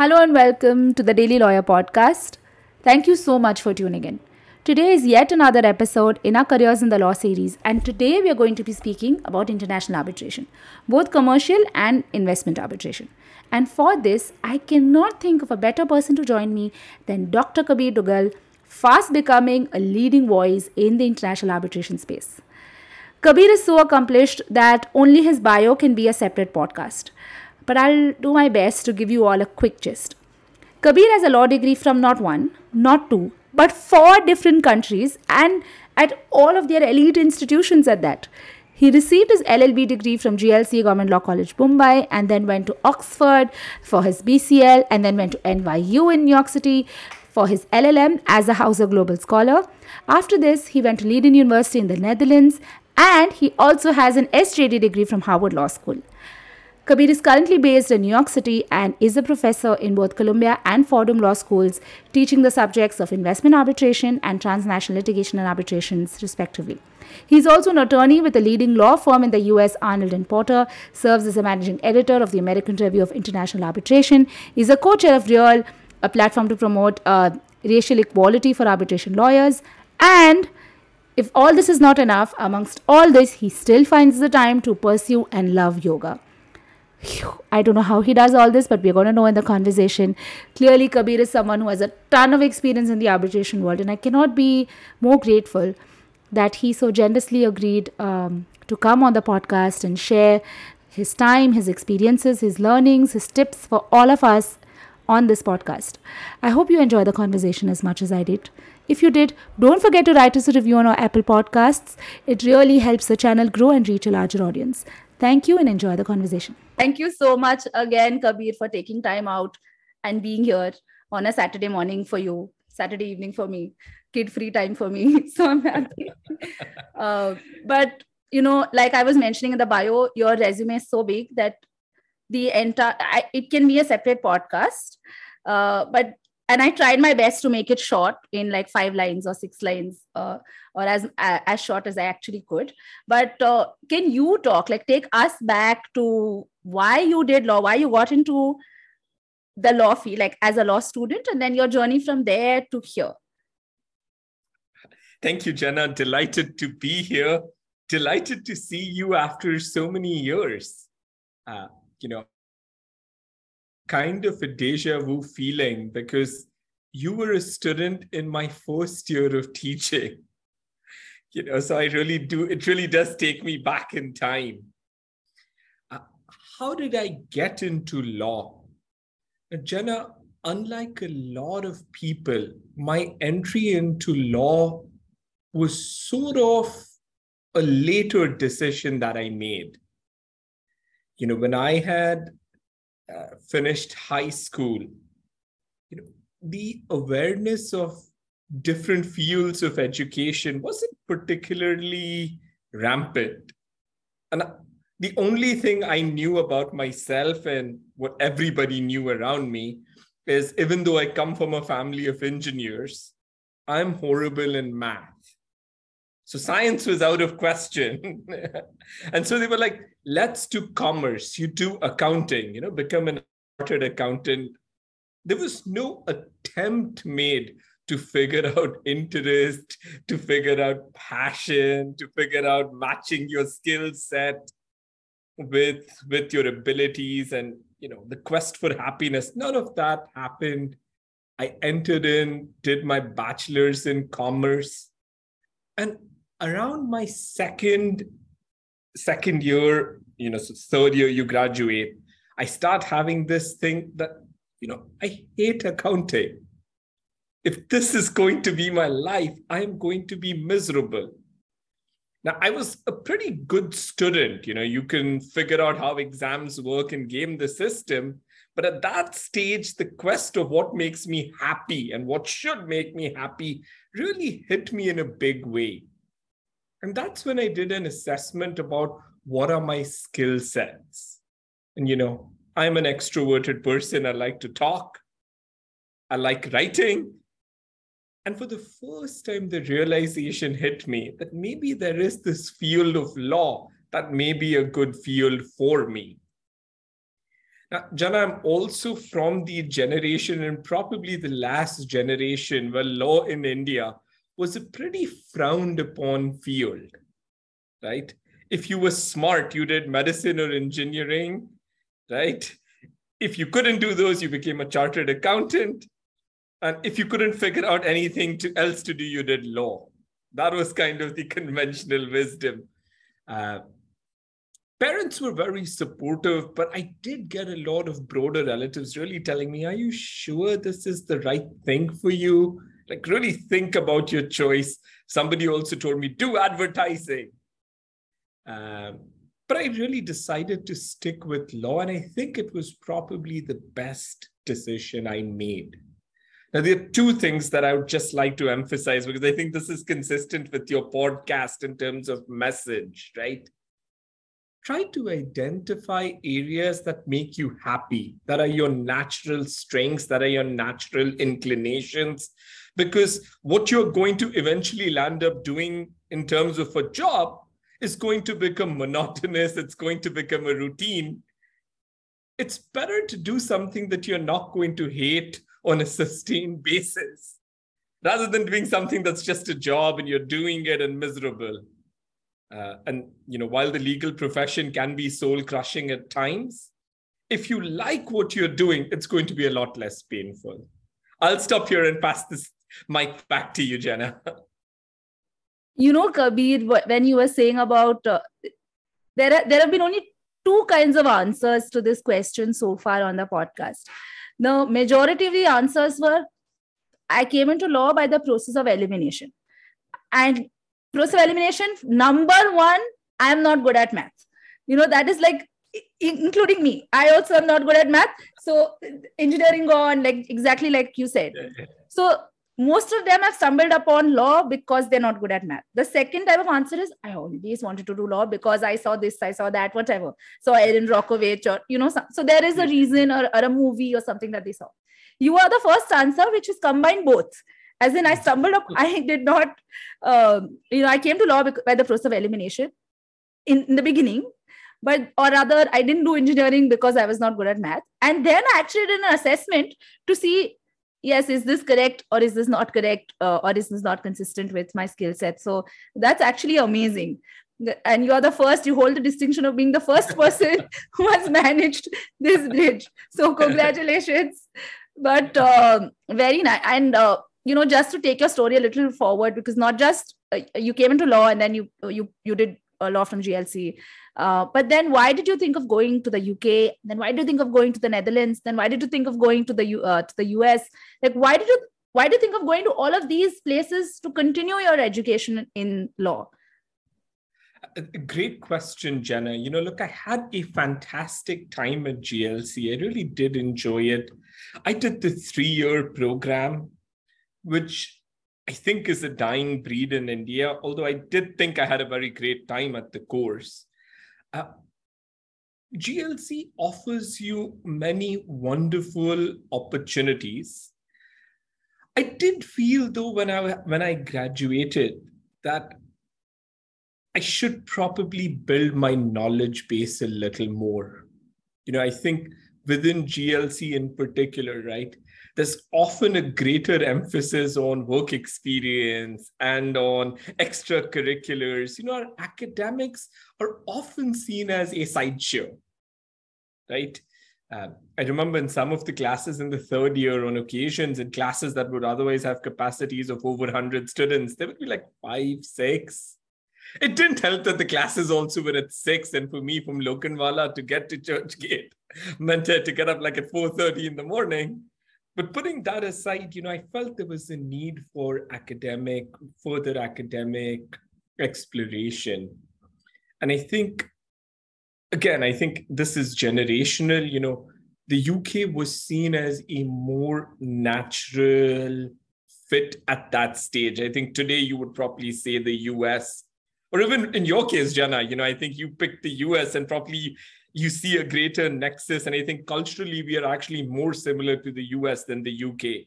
Hello and welcome to the Daily Lawyer Podcast. Thank you so much for tuning in. Today is yet another episode in our Careers in the Law series, and today we are going to be speaking about international arbitration, both commercial and investment arbitration. And for this, I cannot think of a better person to join me than Dr. Kabir Duggal, fast becoming a leading voice in the international arbitration space. Kabir is so accomplished that only his bio can be a separate podcast but I'll do my best to give you all a quick gist. Kabir has a law degree from not one, not two, but four different countries and at all of their elite institutions at that. He received his LLB degree from GLC Government Law College, Mumbai, and then went to Oxford for his BCL, and then went to NYU in New York City for his LLM as a Hauser Global Scholar. After this, he went to Leiden University in the Netherlands, and he also has an SJD degree from Harvard Law School. Kabir is currently based in New York City and is a professor in both Columbia and Fordham Law Schools, teaching the subjects of investment arbitration and transnational litigation and arbitrations, respectively. He is also an attorney with a leading law firm in the US, Arnold and Porter, serves as a managing editor of the American Review of International Arbitration, is a co-chair of REAL, a platform to promote uh, racial equality for arbitration lawyers, and if all this is not enough, amongst all this, he still finds the time to pursue and love yoga. I don't know how he does all this, but we're going to know in the conversation. Clearly, Kabir is someone who has a ton of experience in the arbitration world, and I cannot be more grateful that he so generously agreed um, to come on the podcast and share his time, his experiences, his learnings, his tips for all of us on this podcast. I hope you enjoy the conversation as much as I did. If you did, don't forget to write us a review on our Apple Podcasts. It really helps the channel grow and reach a larger audience. Thank you and enjoy the conversation. Thank you so much again, Kabir, for taking time out and being here on a Saturday morning for you, Saturday evening for me, kid free time for me. So I'm happy. uh, but, you know, like I was mentioning in the bio, your resume is so big that the entire, it can be a separate podcast. Uh, but and I tried my best to make it short in like five lines or six lines, uh, or as as short as I actually could. But uh, can you talk, like, take us back to why you did law, why you got into the law field, like as a law student, and then your journey from there to here. Thank you, Jenna. Delighted to be here. Delighted to see you after so many years. Uh, you know, kind of a deja vu feeling because you were a student in my first year of teaching. You know, so I really do, it really does take me back in time. Uh, how did I get into law? Uh, Jenna, unlike a lot of people, my entry into law was sort of a later decision that I made. You know, when I had uh, finished high school, you know, the awareness of different fields of education wasn't particularly rampant. And the only thing I knew about myself and what everybody knew around me is even though I come from a family of engineers, I'm horrible in math. So science was out of question. and so they were like, let's do commerce. You do accounting, you know, become an chartered accountant. There was no attempt made to figure out interest, to figure out passion, to figure out matching your skill set with with your abilities and you know the quest for happiness. None of that happened. I entered in, did my bachelor's in commerce, and around my second second year you know so third year you graduate i start having this thing that you know i hate accounting. If this is going to be my life i am going to be miserable. Now i was a pretty good student you know you can figure out how exams work and game the system but at that stage the quest of what makes me happy and what should make me happy really hit me in a big way and that's when I did an assessment about what are my skill sets. And, you know, I'm an extroverted person. I like to talk, I like writing. And for the first time, the realization hit me that maybe there is this field of law that may be a good field for me. Now, Jana, I'm also from the generation and probably the last generation where law in India was a pretty frowned upon field, right? If you were smart, you did medicine or engineering, right? If you couldn't do those, you became a chartered accountant. And if you couldn't figure out anything to, else to do, you did law. That was kind of the conventional wisdom. Uh, parents were very supportive, but I did get a lot of broader relatives really telling me, Are you sure this is the right thing for you? Like, really think about your choice. Somebody also told me, Do advertising. Um, but I really decided to stick with law, and I think it was probably the best decision I made. Now, there are two things that I would just like to emphasize because I think this is consistent with your podcast in terms of message, right? Try to identify areas that make you happy, that are your natural strengths, that are your natural inclinations. Because what you're going to eventually land up doing in terms of a job is going to become monotonous, it's going to become a routine. It's better to do something that you're not going to hate on a sustained basis rather than doing something that's just a job and you're doing it and miserable. Uh, and you know, while the legal profession can be soul crushing at times, if you like what you're doing, it's going to be a lot less painful. I'll stop here and pass this mic back to you, Jenna. You know, Kabir, when you were saying about uh, there, are, there have been only two kinds of answers to this question so far on the podcast. The majority of the answers were I came into law by the process of elimination. And process of elimination number one i am not good at math you know that is like including me. I also am not good at math so engineering gone like exactly like you said. So most of them have stumbled upon law because they're not good at math the second type of answer is i always wanted to do law because i saw this i saw that whatever. So erin brockovich or you know so, so there is a reason or, or a movie or something that they saw. You are the first answer which is combined both as in i stumbled up i did not uh, you know i came to law by the process of elimination in, in the beginning but or rather i didn't do engineering because i was not good at math. And then i actually did an assessment to see yes is this correct or is this not correct uh, or is this not consistent with my skill set? So that's actually amazing. And you are the first you hold the distinction of being the first person who has managed this bridge. So congratulations. But uh, very nice and uh, you know just to take your story a little forward because not just uh, you came into law and then you you you did a law from glc uh, but then why did you think of going to the uk then why did you think of going to the netherlands then why did you think of going to the uh, to the us like why did you why do you think of going to all of these places to continue your education in law a great question, Jenna. You know, look, I had a fantastic time at GLC. I really did enjoy it. I did the three year program which I think is a dying breed in India, although I did think I had a very great time at the course. Uh, GLC offers you many wonderful opportunities. I did feel though when I when I graduated that I should probably build my knowledge base a little more. You know, I think within GLC in particular, right? There's often a greater emphasis on work experience and on extracurriculars. You know, our academics are often seen as a sideshow, right? Uh, I remember in some of the classes in the third year, on occasions, in classes that would otherwise have capacities of over 100 students, there would be like five, six. It didn't help that the classes also were at six, and for me, from Lokhandwala to get to Churchgate meant to get up like at 4:30 in the morning but putting that aside, you know, I felt there was a need for academic, further academic exploration. And I think, again, I think this is generational. You know, the UK was seen as a more natural fit at that stage. I think today you would probably say the US, or even in your case, Jenna, you know, I think you picked the US and probably you see a greater nexus. And I think culturally, we are actually more similar to the US than the UK.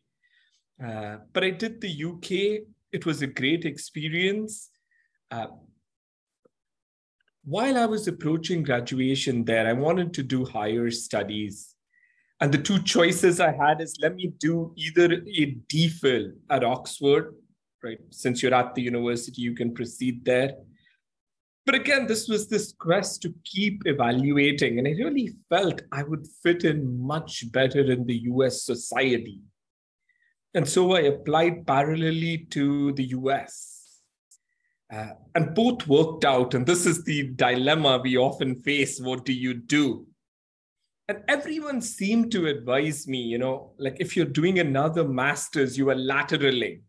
Uh, but I did the UK, it was a great experience. Uh, while I was approaching graduation there, I wanted to do higher studies. and the two choices I had is let me do either a DPhil at Oxford, right? Since you're at the university, you can proceed there. But again, this was this quest to keep evaluating, and I really felt I would fit in much better in the US society. And so I applied parallelly to the US. Uh, and both worked out. And this is the dilemma we often face what do you do? and everyone seemed to advise me you know like if you're doing another masters you are lateraling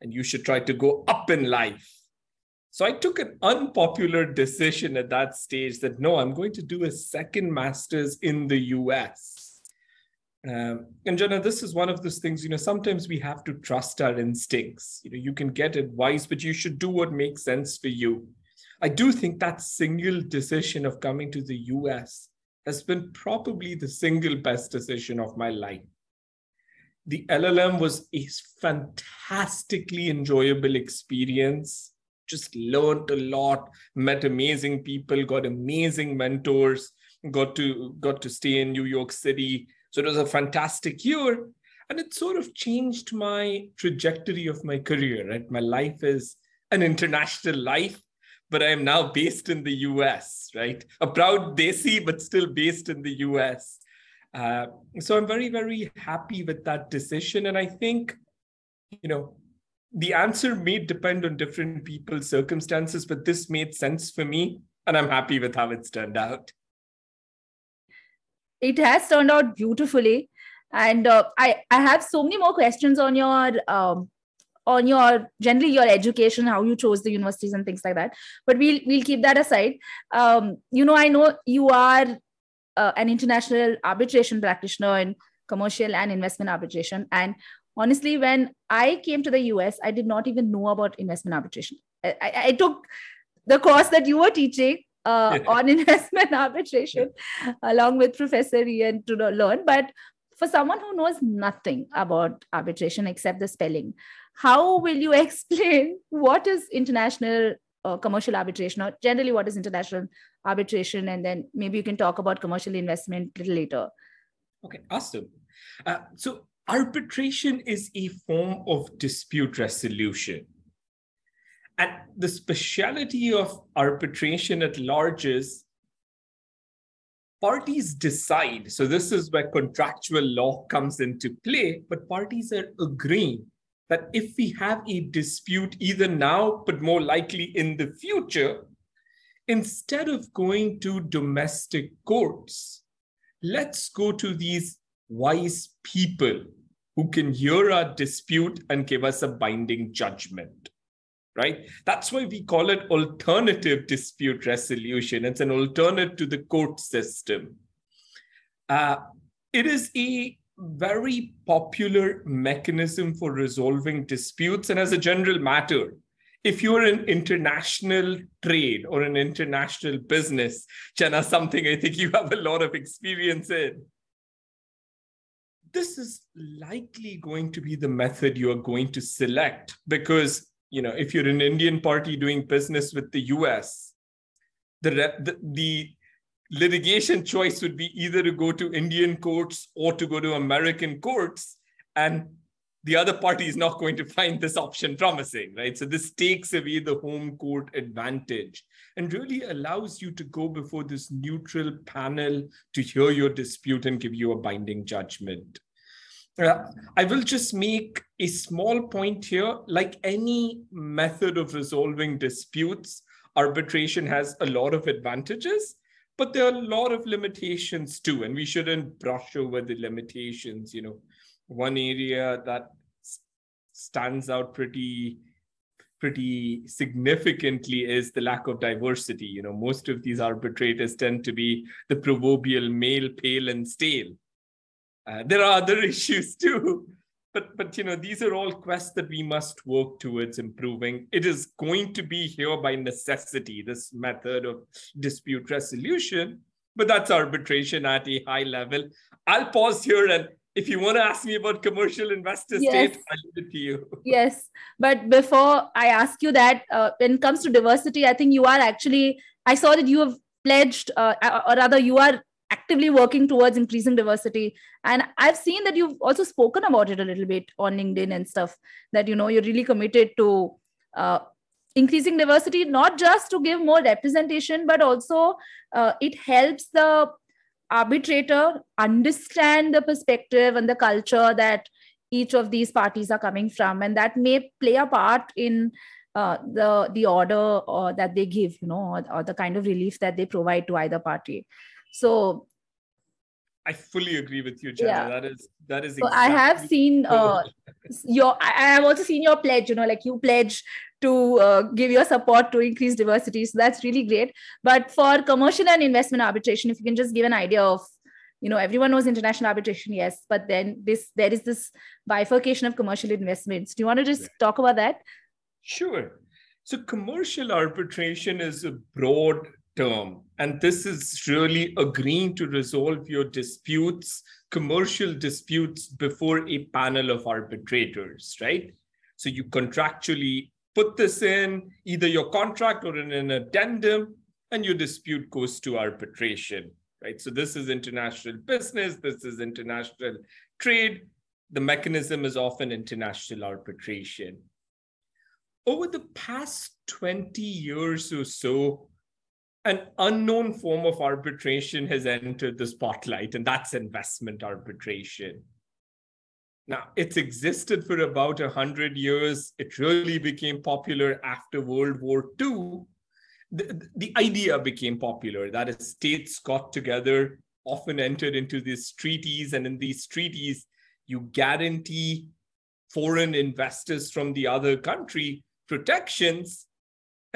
and you should try to go up in life so i took an unpopular decision at that stage that no i'm going to do a second masters in the us um, and Jenna, this is one of those things, you know, sometimes we have to trust our instincts. You know, you can get advice, but you should do what makes sense for you. I do think that single decision of coming to the US has been probably the single best decision of my life. The LLM was a fantastically enjoyable experience. Just learned a lot, met amazing people, got amazing mentors, got to got to stay in New York City. So it was a fantastic year. And it sort of changed my trajectory of my career, right? My life is an international life but I am now based in the US, right? A proud Desi, but still based in the US. Uh, so I'm very, very happy with that decision. And I think, you know, the answer may depend on different people's circumstances, but this made sense for me. And I'm happy with how it's turned out. It has turned out beautifully. And uh, I, I have so many more questions on your um, on your generally your education how you chose the universities and things like that but we'll we'll keep that aside um, you know i know you are uh, an international arbitration practitioner in commercial and investment arbitration and honestly when i came to the us i did not even know about investment arbitration. I, I, I took the course that you were teaching uh, on investment arbitration along with professor ian to learn. But for someone who knows nothing about arbitration except the spelling how will you explain what is international uh, commercial arbitration? Or generally what is international arbitration? And then maybe you can talk about commercial investment a little later. Okay awesome. Uh, so arbitration is a form of dispute resolution. And the speciality of arbitration at large is parties decide. So this is where contractual law comes into play but parties are agreeing that if we have a dispute either now, but more likely in the future, instead of going to domestic courts, let's go to these wise people who can hear our dispute and give us a binding judgment. Right? That's why we call it alternative dispute resolution. It's an alternate to the court system. Uh, it is a very popular mechanism for resolving disputes. And as a general matter, if you're in international trade or an international business, Jenna, something I think you have a lot of experience in, this is likely going to be the method you are going to select because you know if you're an indian party doing business with the us the, the, the litigation choice would be either to go to Indian courts or to go to American courts. And the other party is not going to find this option promising, right? So this takes away the home court advantage and really allows you to go before this neutral panel to hear your dispute and give you a binding judgment. Uh, I will just make a small point here. Like any method of resolving disputes, arbitration has a lot of advantages but there are a lot of limitations too and we shouldn't brush over the limitations you know. One area that stands out pretty pretty significantly is the lack of diversity. You know most of these arbitrators tend to be the proverbial male pale and stale uh, there are other issues too. But but you know these are all quests that we must work towards improving. It is going to be here by necessity this method of dispute resolution but that's arbitration at a high level. I'll pause here and if you want to ask me about commercial investor yes. state i'll leave it to you. Yes but before i ask you that uh, when it comes to diversity i think you are actually i saw that you have pledged uh, or rather you are actively working towards increasing diversity. And i've seen that you've also spoken about it a little bit on linkedin and stuff that you know you're really committed to uh, increasing diversity not just to give more representation but also uh, it helps the arbitrator understand the perspective and the culture that each of these parties are coming from. And that may play a part in uh, the the order or that they give you know or, or the kind of relief that they provide to either party so I fully agree with you, Jenna. Yeah. That is that is. Exactly I have seen uh, your. I have also seen your pledge. You know, like you pledge to uh, give your support to increase diversity. So that's really great. But for commercial and investment arbitration, if you can just give an idea of, you know, everyone knows international arbitration, yes, but then this there is this bifurcation of commercial investments. Do you want to just talk about that? Sure. So commercial arbitration is a broad term. And this is really agreeing to resolve your disputes, commercial disputes, before a panel of arbitrators, right? So you contractually put this in either your contract or in an addendum, and your dispute goes to arbitration, right? So this is international business, this is international trade. The mechanism is often international arbitration. Over the past 20 years or so, an unknown form of arbitration has entered the spotlight, and that's investment arbitration. Now, it's existed for about 100 years. It really became popular after World War II. The, the idea became popular that is, states got together, often entered into these treaties, and in these treaties, you guarantee foreign investors from the other country protections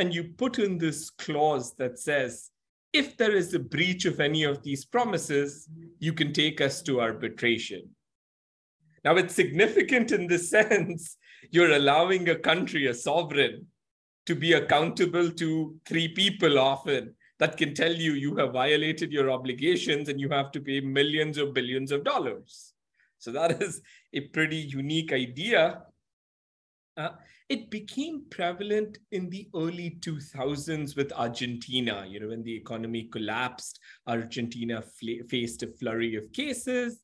and you put in this clause that says, if there is a breach of any of these promises, you can take us to arbitration. Now, it's significant in the sense you're allowing a country, a sovereign, to be accountable to three people often that can tell you you have violated your obligations and you have to pay millions or billions of dollars. So, that is a pretty unique idea. Uh, it became prevalent in the early 2000s with Argentina. You know, when the economy collapsed, Argentina faced a flurry of cases.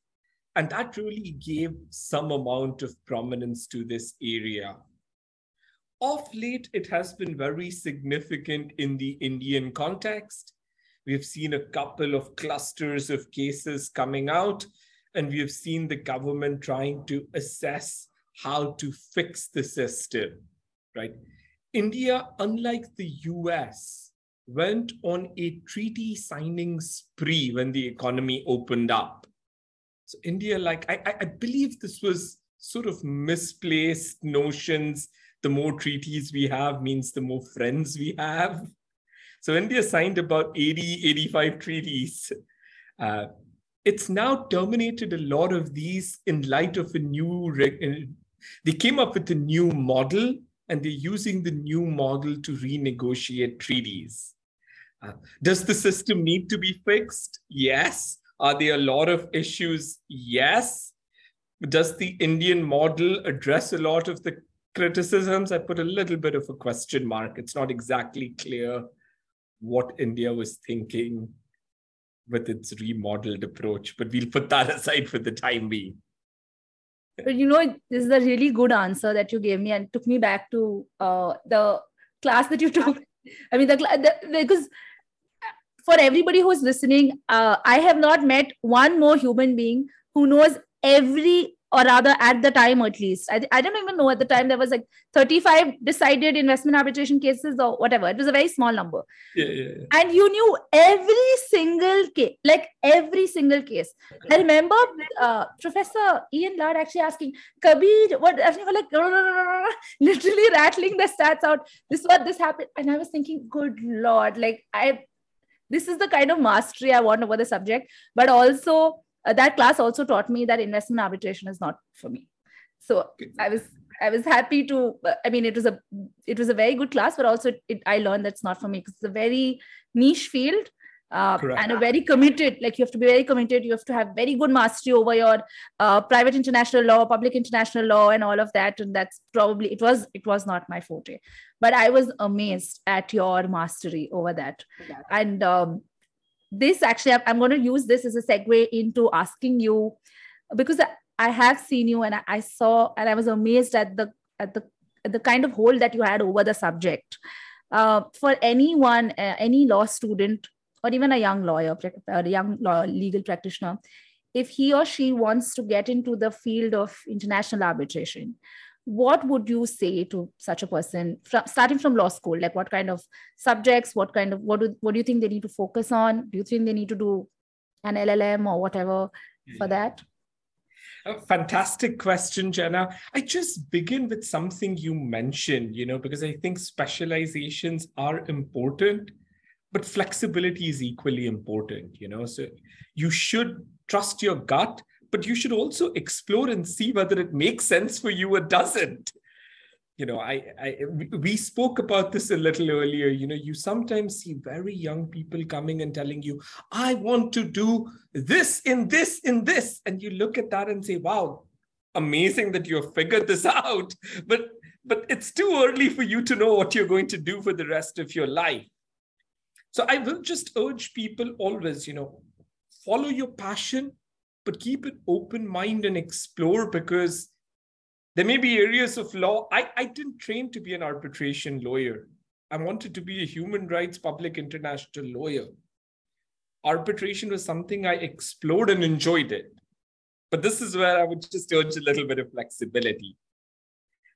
And that really gave some amount of prominence to this area. Of late, it has been very significant in the Indian context. We've seen a couple of clusters of cases coming out, and we have seen the government trying to assess how to fix the system, right? India, unlike the US, went on a treaty signing spree when the economy opened up. So India, like I, I believe this was sort of misplaced notions. The more treaties we have means the more friends we have. So India signed about 80, 85 treaties. Uh, it's now terminated a lot of these in light of a new they came up with a new model and they're using the new model to renegotiate treaties. Uh, does the system need to be fixed? Yes. Are there a lot of issues? Yes. Does the Indian model address a lot of the criticisms? I put a little bit of a question mark. It's not exactly clear what India was thinking with its remodeled approach, but we'll put that aside for the time being but you know this is a really good answer that you gave me and took me back to uh, the class that you took. I mean the, the because for everybody who's listening uh, i have not met one more human being who knows every or rather at the time at least. I, I don't even know at the time there was like 35 decided investment arbitration cases or whatever. It was a very small number. Yeah, yeah, yeah. and you knew every single case like every single case. I remember uh, professor Ian Laird actually asking kabir what like literally rattling the stats out. This what this happened? And i was thinking good lord like i this is the kind of mastery i want over the subject but also uh, that class also taught me that investment arbitration is not for me. So i was i was happy to i mean it was a it was a very good class but also it, i learned that's not for me because it's a very niche field uh, and a very committed like you have to be very committed. You have to have very good mastery over your uh, private international law public international law and all of that. And that's probably it was it was not my forte. But i was amazed at your mastery over that. And um, this actually, I'm going to use this as a segue into asking you because I have seen you and I saw and I was amazed at the at the at the kind of hold that you had over the subject. Uh, for anyone, uh, any law student, or even a young lawyer, or a young law, legal practitioner, if he or she wants to get into the field of international arbitration, what would you say to such a person from, starting from law school? Like what kind of subjects what kind of what do, what do you think they need to focus on? Do you think they need to do an llm or whatever for hmm. that? A fantastic question jenna. I just begin with something you mentioned you know because i think specializations are important but flexibility is equally important you know. So you should trust your gut but you should also explore and see whether it makes sense for you or doesn't. You know I, I we spoke about this a little earlier. You know you sometimes see very young people coming and telling you i want to do this in this in this. And you look at that and say wow amazing that you've figured this out. But but it's too early for you to know what you're going to do for the rest of your life. So i will just urge people always you know follow your passion but keep an open mind and explore because there may be areas of law. I, I didn't train to be an arbitration lawyer. I wanted to be a human rights public international lawyer. Arbitration was something I explored and enjoyed it. But this is where I would just urge a little bit of flexibility.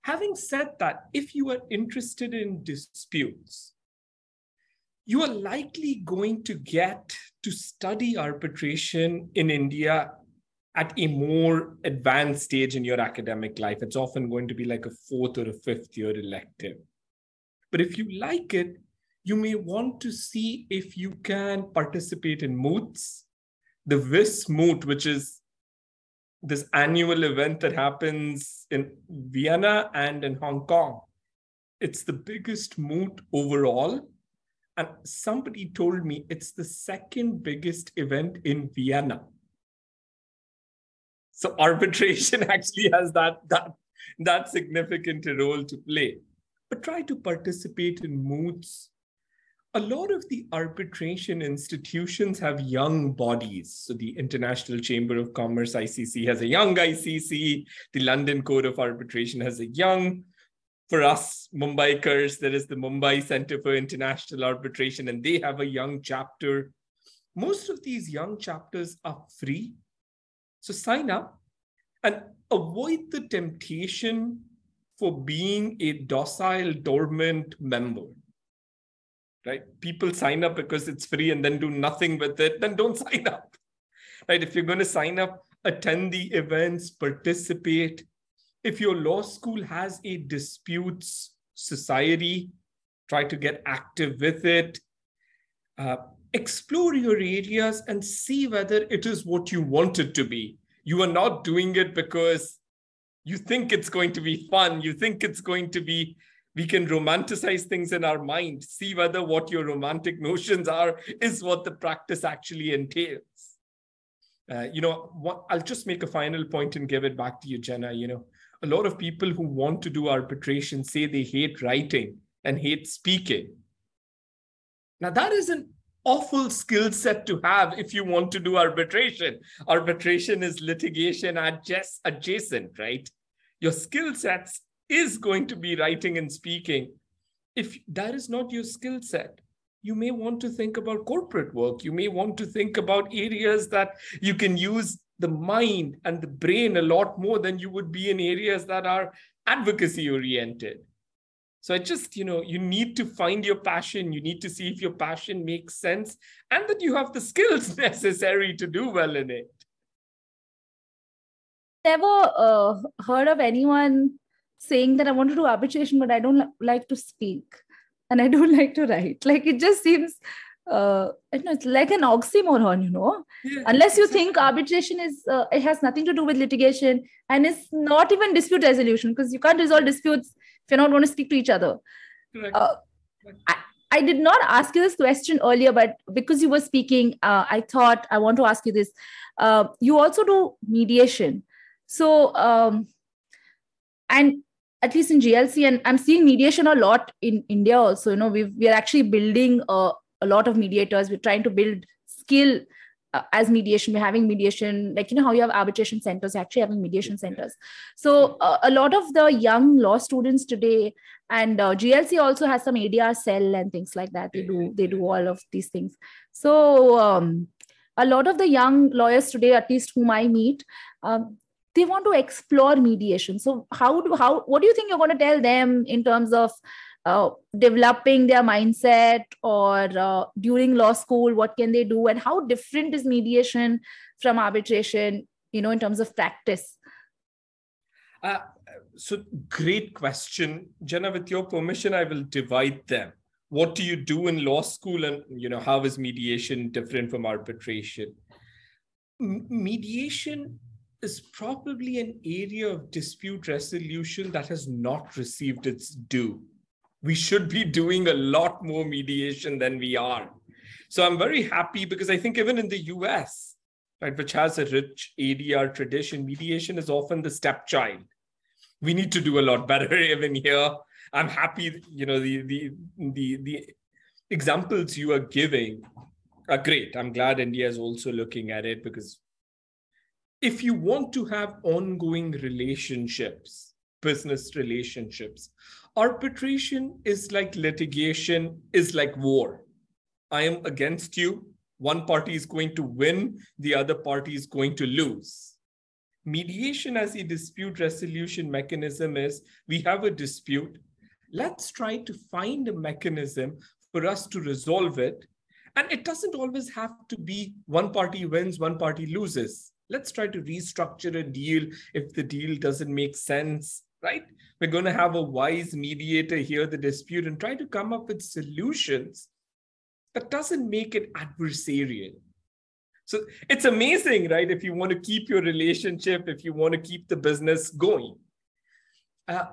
Having said that, if you are interested in disputes, you are likely going to get to study arbitration in India at a more advanced stage in your academic life. It's often going to be like a fourth or a fifth year elective. But if you like it, you may want to see if you can participate in moots. The Vis moot, which is this annual event that happens in Vienna and in Hong Kong. It's the biggest moot overall. And somebody told me it's the second biggest event in Vienna. So arbitration actually has that, that, that significant role to play. But try to participate in moots. A lot of the arbitration institutions have young bodies. So the International Chamber of Commerce, ICC, has a young ICC. The London Court of Arbitration has a young. For us Mumbaikars, there is the Mumbai Center for International Arbitration, and they have a young chapter. Most of these young chapters are free so sign up and avoid the temptation for being a docile, dormant member. Right? People sign up because it's free and then do nothing with it, then don't sign up. Right? If you're going to sign up, attend the events, participate. If your law school has a disputes society, try to get active with it. Uh, explore your areas and see whether it is what you want it to be. You are not doing it because you think it's going to be fun. You think it's going to be, we can romanticize things in our mind, see whether what your romantic notions are is what the practice actually entails. Uh, you know, what, I'll just make a final point and give it back to you, Jenna. You know, a lot of people who want to do arbitration say they hate writing and hate speaking. Now, that is an awful skill set to have if you want to do arbitration. Arbitration is litigation adjacent, right? Your skill sets is going to be writing and speaking. If that is not your skill set, you may want to think about corporate work. You may want to think about areas that you can use the mind and the brain a lot more than you would be in areas that are advocacy oriented. So I just, you know, you need to find your passion. You need to see if your passion makes sense and that you have the skills necessary to do well in it. Never uh, heard of anyone saying that I want to do arbitration, but I don't like to speak and I don't like to write. Like it just seems, uh, know, it's like an oxymoron, you know. Yeah, Unless you think arbitration is, uh, it has nothing to do with litigation and it's not even dispute resolution because you can't resolve disputes if you're not going to speak to each other. Uh, I, I, did not ask you this question earlier, but because you were speaking, uh, I thought I want to ask you this. Uh, you also do mediation. So, um, and at least in GLC, and I'm seeing mediation a lot in India also. You know, we we are actually building a, a lot of mediators. We're trying to build skill uh, as mediation we're having mediation like you know how you have arbitration centers actually having mediation centers. So uh, a lot of the young law students today and uh, glc also has some adr cell and things like that. They do they do all of these things. So um, a lot of the young lawyers today at least whom i meet um, they want to explore mediation. So how do how what do you think you're going to tell them in terms of uh, developing their mindset or uh, during law school what can they do and how different is mediation from arbitration you know in terms of practice? Uh, so great question. Jenna with your permission i will divide them. What do you do in law school and you know how is mediation different from arbitration? M- mediation is probably an area of dispute resolution that has not received its due we should be doing a lot more mediation than we are. So I'm very happy because I think even in the US, right, which has a rich ADR tradition, mediation is often the stepchild. We need to do a lot better even here. I'm happy, you know, the the the the examples you are giving are great. I'm glad India is also looking at it because if you want to have ongoing relationships, business relationships, arbitration is like litigation, is like war. I am against you. One party is going to win, the other party is going to lose. Mediation as a dispute resolution mechanism is we have a dispute. Let's try to find a mechanism for us to resolve it. And it doesn't always have to be one party wins, one party loses. Let's try to restructure a deal if the deal doesn't make sense right? We're going to have a wise mediator hear the dispute and try to come up with solutions that doesn't make it adversarial. So it's amazing, right? If you want to keep your relationship, if you want to keep the business going. Uh,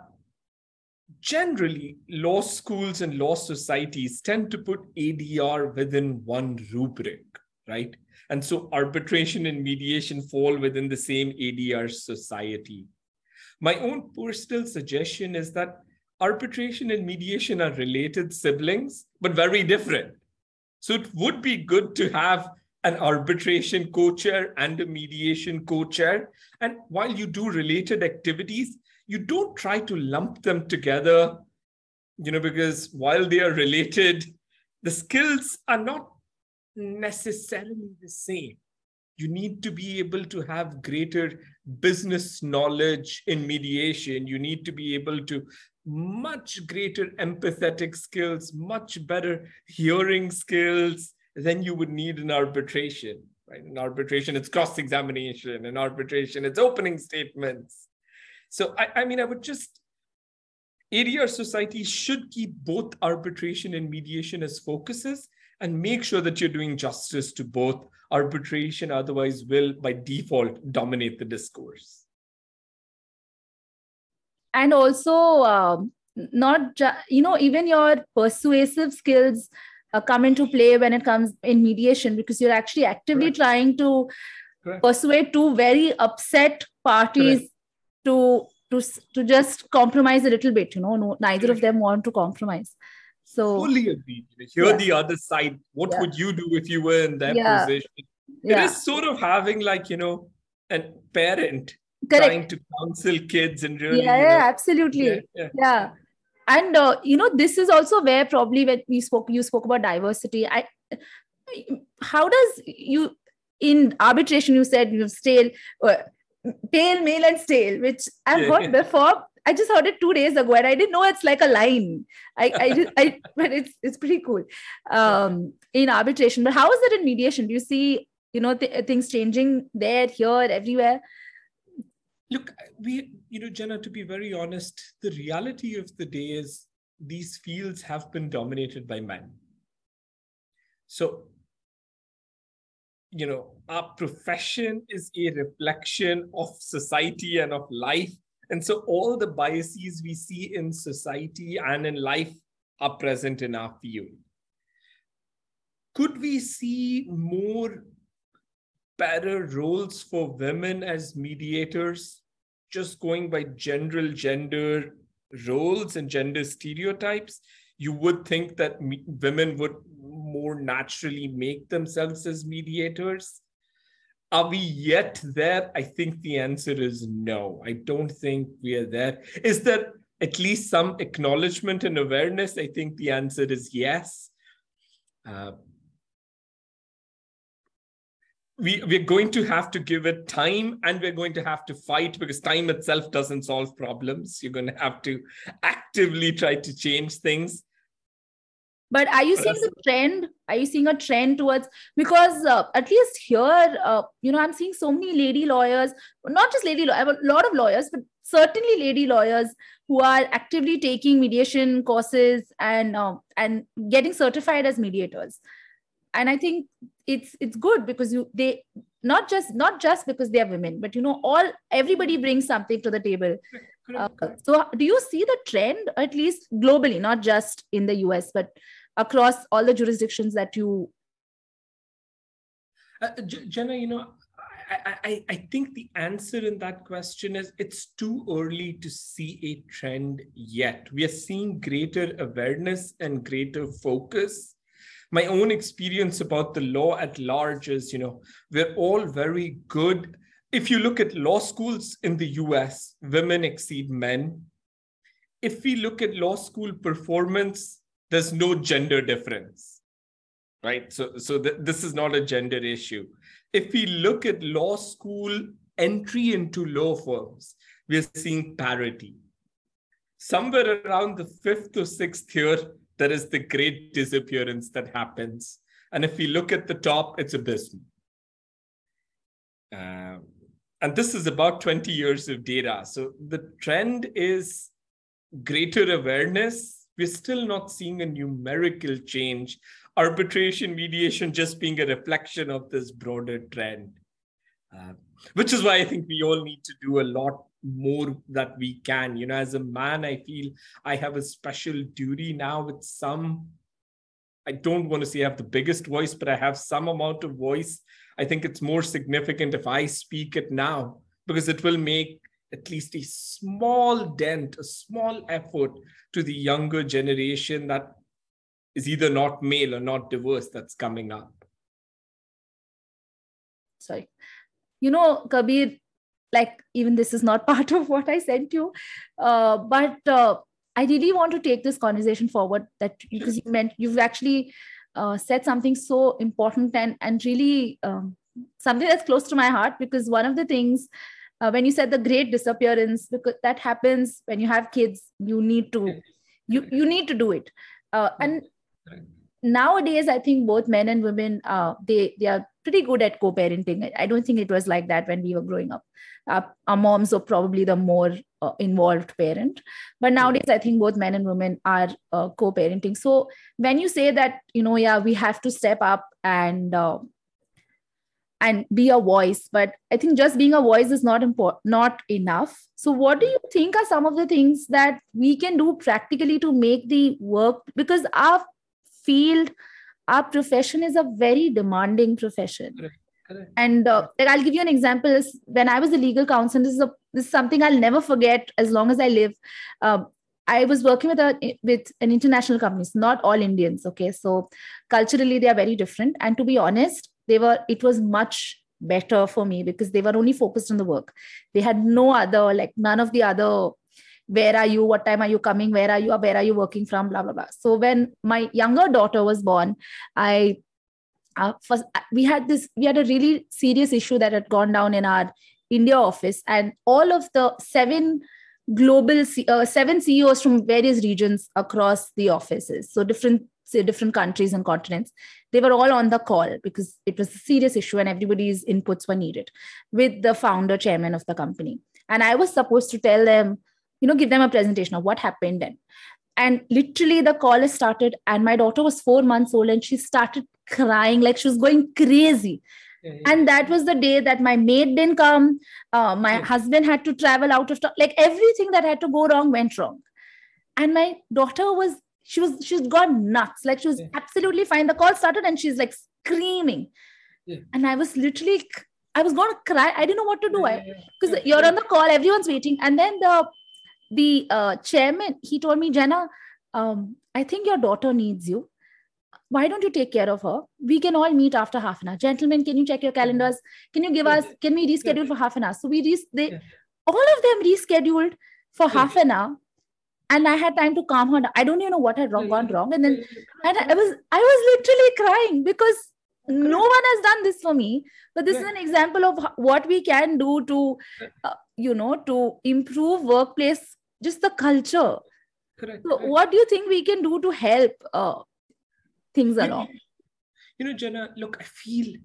generally, law schools and law societies tend to put ADR within one rubric, right? And so arbitration and mediation fall within the same ADR society. My own personal suggestion is that arbitration and mediation are related siblings, but very different. So it would be good to have an arbitration co-chair and a mediation co-chair. And while you do related activities, you don't try to lump them together, you know, because while they are related, the skills are not necessarily the same you need to be able to have greater business knowledge in mediation. You need to be able to much greater empathetic skills much better hearing skills than you would need in arbitration right? In arbitration it's cross examination in arbitration it's opening statements. So I, I mean i would just ADR society should keep both arbitration and mediation as focuses and make sure that you're doing justice to both arbitration otherwise will by default dominate the discourse and also um, not ju- you know even your persuasive skills uh, come into play when it comes in mediation because you're actually actively Correct. trying to Correct. persuade two very upset parties Correct. to to to just compromise a little bit you know no, neither of them want to compromise so fully agree. Hear yeah. the other side. What yeah. would you do if you were in that yeah. position? It is sort of having like you know a parent Correct. trying to counsel kids and really yeah, you know, absolutely yeah, and uh, you know this is also where probably when we spoke you spoke about diversity i how does you in arbitration you said you stale uh, pale male and stale which i've heard before I just heard it two days ago, and I didn't know it's like a line. I, I, just, I but it's it's pretty cool um, in arbitration. But how is it in mediation? Do you see you know th- things changing there, here, everywhere? Look, we you know, Jenna. To be very honest, the reality of the day is these fields have been dominated by men. So you know our profession is a reflection of society and of life and so all the biases we see in society and in life are present in our field. Could we see more better roles for women as mediators, just going by general gender roles and gender stereotypes? You would think that women would more naturally make themselves as mediators. Are we yet there? I think the answer is no. I don't think we are there. Is there at least some acknowledgement and awareness? I think the answer is yes. Uh, we, we're going to have to give it time and we're going to have to fight because time itself doesn't solve problems. You're going to have to actively try to change things. But are you seeing the trend? Are you seeing a trend towards because uh, at least here, uh, you know, I'm seeing so many lady lawyers, not just lady lawyers, a lot of lawyers, but certainly lady lawyers who are actively taking mediation courses and uh, and getting certified as mediators. And I think it's it's good because you they not just not just because they are women, but you know, all everybody brings something to the table. Uh, so do you see the trend at least globally, not just in the US, but across all the jurisdictions that you uh, jenna you know I, I, I think the answer in that question is it's too early to see a trend yet. We are seeing greater awareness and greater focus. My own experience about the law at large is, you know, we're all very good. If you look at law schools in the US, women exceed men. If we look at law school performance, there's no gender difference right? So so th- this is not a gender issue. If we look at law school entry into law firms we are seeing parity. Somewhere around the fifth or sixth year there is the great disappearance that happens. And if we look at the top it's abysmal. Um, and this is about 20 years of data. So the trend is greater awareness we're still not seeing a numerical change. Arbitration mediation just being a reflection of this broader trend, uh, which is why I think we all need to do a lot more that we can. You know, as a man, I feel I have a special duty now with some. I don't want to say I have the biggest voice, but I have some amount of voice. I think it's more significant if I speak it now because it will make at least a small dent, a small effort to the younger generation that is either not male or not diverse that's coming up. Sorry. You know, Kabir, like even this is not part of what I sent you, uh, but uh, I really want to take this conversation forward that because you meant you've actually uh, said something so important and and really um, something that's close to my heart because one of the things uh, when you said the great disappearance because that happens when you have kids you need to you you need to do it. Uh, and nowadays i think both men and women uh, they they are pretty good at co-parenting. I don't think it was like that when we were growing up. Uh, our moms are probably the more uh, involved parent. But nowadays i think both men and women are uh, co-parenting. So when you say that you know yeah we have to step up and uh, and be a voice but i think just being a voice is not important not enough so what do you think are some of the things that we can do practically to make the work because our field our profession is a very demanding profession Correct. Correct. and uh, like i'll give you an example when i was a legal counsel this is a this is something i'll never forget as long as i live um, I was working with a with an international companies, not all Indians. Okay, so culturally they are very different. And to be honest, they were it was much better for me because they were only focused on the work. They had no other like none of the other where are you? What time are you coming? Where are you? Where are you working from? blah blah blah. So when my younger daughter was born i uh, first, we had this we had a really serious issue that had gone down in our india office and all of the seven global uh, seven ceos from various regions across the offices. So different say different countries and continents they were all on the call because it was a serious issue and everybody's inputs were needed with the founder chairman of the company. And i was supposed to tell them you know give them a presentation of what happened and and literally the call has started and my daughter was 4 months old and she started crying like she was going crazy. And that was the day that my maid didn't come. Uh, my yeah. husband had to travel out of town. Like everything that had to go wrong went wrong. And my daughter was she was she's gone nuts. Like she was yeah. absolutely fine. The call started and she's like screaming. Yeah. and i was literally i was going to cry. I didn't know what to do. Because you're on the call everyone's waiting. And then the the uh, chairman he told me jenna um, i think your daughter needs you. Why don't you take care of her? We can all meet after half an hour. Gentlemen can you check your calendars? Can you give us can we reschedule for half an hour? So we re- they all of them rescheduled for half an hour and i had time to calm her down. I don't even know what had wrong, gone hmm. wrong. And then hmm. and i hmm. was i was literally crying because no one has done this for me. But this is an example of what we can do to uh, you know to improve workplace just the culture. Correct. So, what do you think we can do to help uh, things along? You know, Jenna, look, I feel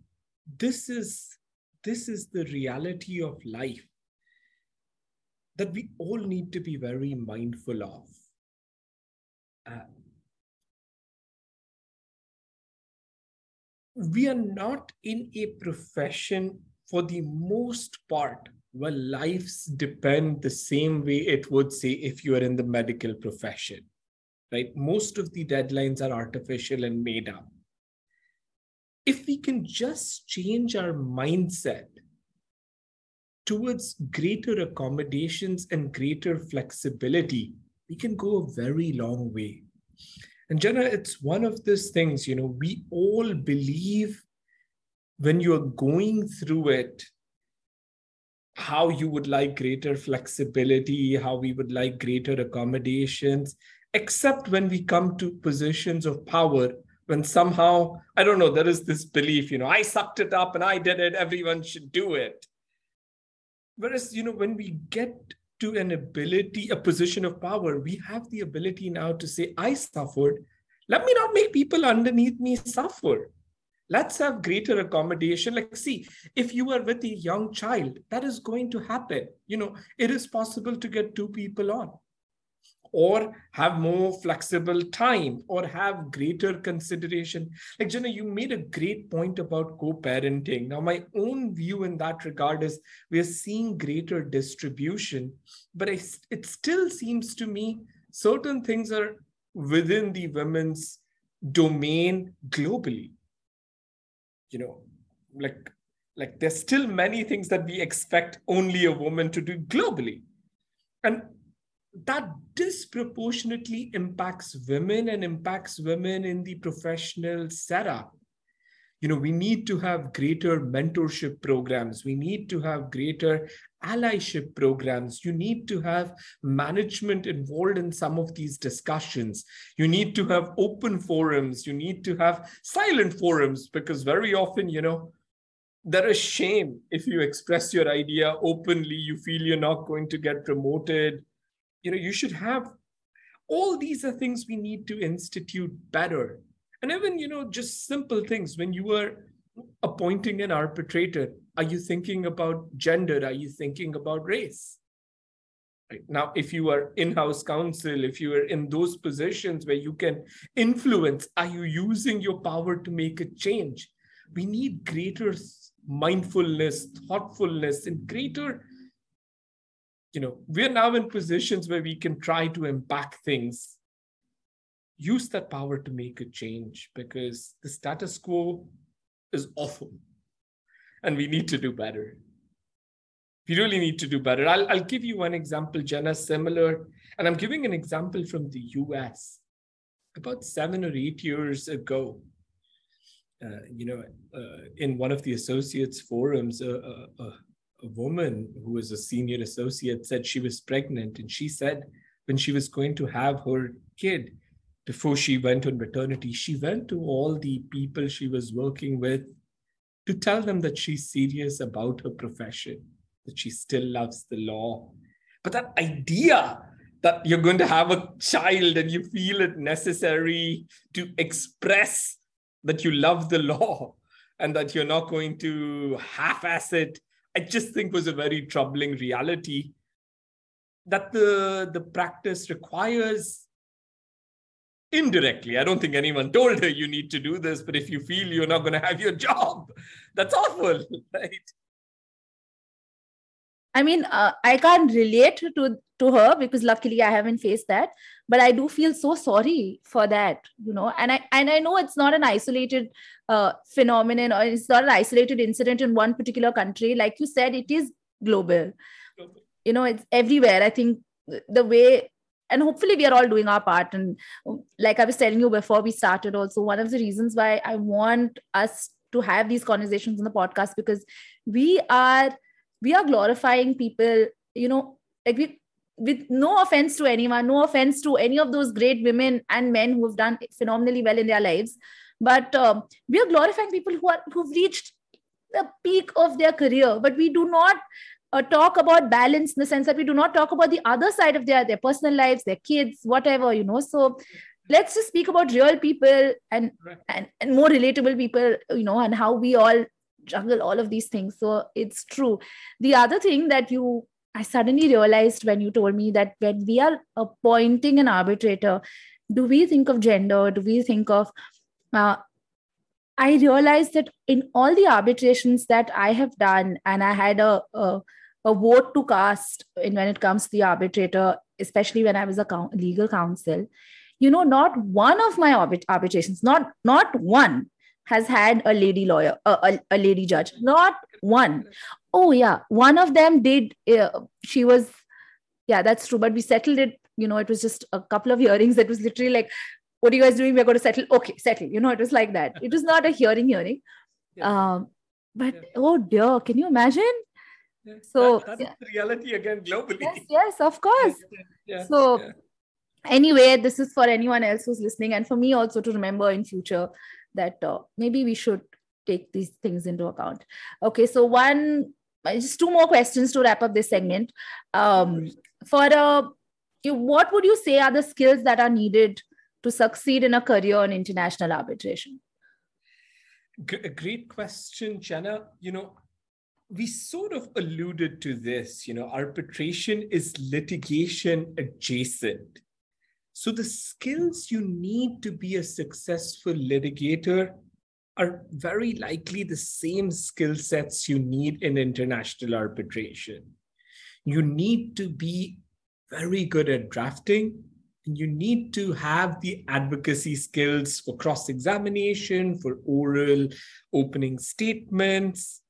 this is this is the reality of life that we all need to be very mindful of. Uh, we are not in a profession for the most part where lives depend the same way it would say if you are in the medical profession, right? Most of the deadlines are artificial and made up. If we can just change our mindset towards greater accommodations and greater flexibility, we can go a very long way. And Jenna, it's one of those things, you know, we all believe when you're going through it, how you would like greater flexibility, how we would like greater accommodations, except when we come to positions of power, when somehow, I don't know, there is this belief, you know, I sucked it up and I did it, everyone should do it. Whereas, you know, when we get to an ability, a position of power, we have the ability now to say, I suffered. Let me not make people underneath me suffer. Let's have greater accommodation. Like see if you are with a young child that is going to happen. You know it is possible to get two people on or have more flexible time or have greater consideration. Like jenna you made a great point about co-parenting. Now my own view in that regard is we are seeing greater distribution but I, it still seems to me certain things are within the women's domain globally. You know like like there's still many things that we expect only a woman to do globally. And that disproportionately impacts women and impacts women in the professional setup. You know we need to have greater mentorship programs. We need to have greater allyship programs. You need to have management involved in some of these discussions. You need to have open forums. You need to have silent forums because very often you know there is shame if you express your idea openly. You feel you're not going to get promoted you know you should have all these are things we need to institute better and even, you know, just simple things when you are appointing an arbitrator, are you thinking about gender? Are you thinking about race? Right. Now, if you are in-house counsel, if you are in those positions where you can influence, are you using your power to make a change? We need greater mindfulness, thoughtfulness, and greater, you know, we're now in positions where we can try to impact things use that power to make a change because the status quo is awful and we need to do better. We really need to do better. I'll, I'll give you one example, Jenna, similar. And I'm giving an example from the US. About seven or eight years ago, uh, you know, uh, in one of the associates forums, a, a, woman who was a senior associate said she was pregnant. And she said when she was going to have her kid, before she went on maternity, she went to all the people she was working with to tell them that she's serious about her profession, that she still loves the law. But that idea that you're going to have a child and you feel it necessary to express that you love the law and that you're not going to half ass it, I just think was a very troubling reality that the, the practice requires indirectly. I don't think anyone told her you need to do this, but if you feel you're not going to have your job, that's awful, right? I mean, uh, I can't relate to to her because luckily I haven't faced that, but I do feel so sorry for that, you know. And I and I know it's not an isolated phenomenon or it's not an isolated incident in one particular country. Like you said, it is global. global. You know, it's everywhere. I think the way and hopefully we are all doing our part and um, like i was telling you before we started also one of the reasons why i want us to have these conversations in the podcast because we are we are glorifying people you know like we with no offense to anyone no offense to any of those great women and men who have done phenomenally well in their lives but um, we are glorifying people who are who've reached the peak of their career but we do not uh, talk about balance in the sense that we do not talk about the other side of their their personal lives their kids whatever you know. So let's just speak about real people and right. and, and more relatable people you know and how we all juggle all of these things. So it's true. The other thing that you i suddenly realized when you told me that when we are appointing an arbitrator do we think of gender? Do we think of uh, i realized that in all the arbitrations that i have done and i had a, a a vote to cast in when it comes to the arbitrator, especially when I was a legal counsel. You know, not one of my arbit- arbitrations, not not one, has had a lady lawyer, a, a, a lady judge. Not one. Oh yeah, one of them did. Uh, she was, yeah, that's true. But we settled it. You know, it was just a couple of hearings. That was literally like, "What are you guys doing? We're going to settle." Okay, settle. You know, it was like that. It was not a hearing, hearing. Yeah. Um, but yeah. oh dear, can you imagine? so that, that's yeah. reality again globally yes yes of course yeah. so yeah. anyway this is for anyone else who's listening and for me also to remember in future that uh, maybe we should take these things into account okay so one just two more questions to wrap up this segment um, for uh, you, what would you say are the skills that are needed to succeed in a career in international arbitration a great question jenna you know we sort of alluded to this. You know, arbitration is litigation adjacent. So the skills you need to be a successful litigator are very likely the same skill sets you need in international arbitration. You need to be very good at drafting, you need to have the advocacy skills for cross examination, for oral opening statements,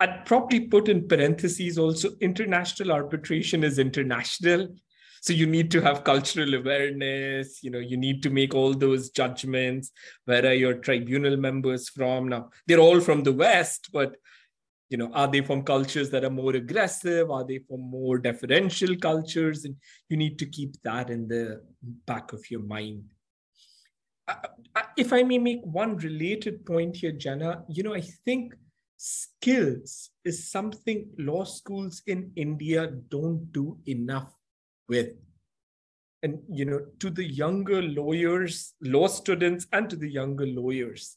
I'd probably put in parentheses also international arbitration is international. So you need to have cultural awareness, you know, you need to make all those judgments. Where are your tribunal members from? Now, they're all from the West, but you know, are they from cultures that are more aggressive? Are they from more deferential cultures? And you need to keep that in the back of your mind. If I may make one related point here, Jenna, you know, I think skills is something law schools in India don't do enough with. And, you know, to the younger lawyers, law students, and to the younger lawyers,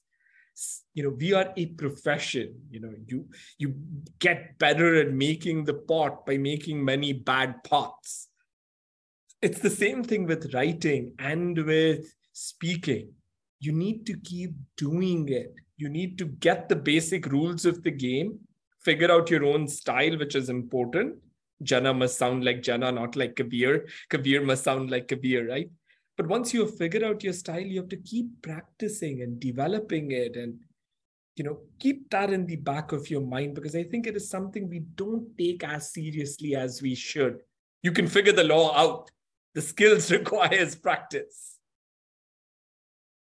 you know, we are a profession. You know, you you get better at making the pot by making many bad pots. It's the same thing with writing and with speaking. You need to keep doing it you need to get the basic rules of the game, figure out your own style, which is important. Jana must sound like Jana, not like Kabir. Kabir must sound like Kabir, right? But once you have figured out your style, you have to keep practicing and developing it and you know keep that in the back of your mind because i think it is something we don't take as seriously as we should. You can figure the law out. The skills requires practice.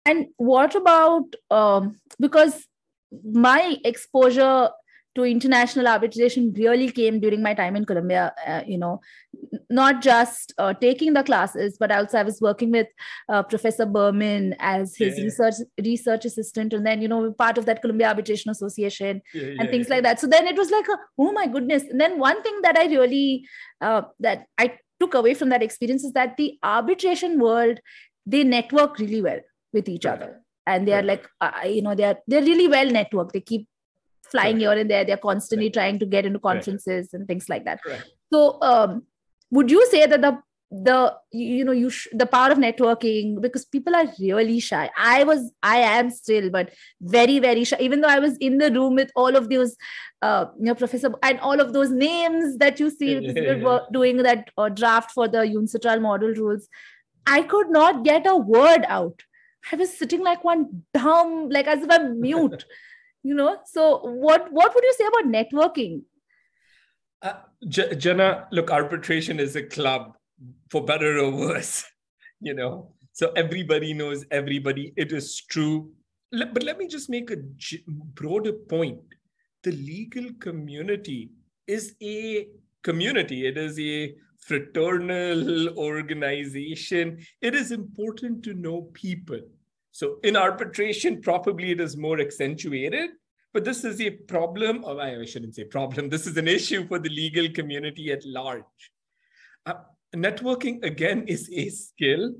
And what about um, because my exposure to international arbitration really came during my time in Columbia. Uh, you know, not just uh, taking the classes, but also I was working with uh, Professor Bermann as his yeah. research research assistant, and then you know part of that Columbia Arbitration Association yeah, and things like that. So then it was like, a, oh my goodness! And then one thing that I really uh, that I took away from that experience is that the arbitration world they network really well with each other and they are like uh, you know they're they're really well networked they keep flying here and there. They're constantly trying to get into conferences and things like that. So um, would you say that the the you know you sh- the power of networking because people are really shy. I was i am still but very very shy. Even though i was in the room with all of those uh, you know professor and all of those names that you see doing that uh, draft for the UNCITRAL model rules i could not get a word out. I was sitting like one dumb, like as if I'm mute, you know. So what what would you say about networking? Uh, J- Jenna, look, arbitration is a club. for better or worse, you know. So everybody knows everybody. It is true. But let me just make a broader point. The legal community is a community, it is a fraternal organization. It is important to know people. So in arbitration, probably it is more accentuated, but this is a problem, or I shouldn't say problem, this is an issue for the legal community at large. Uh, networking, again, is a skill.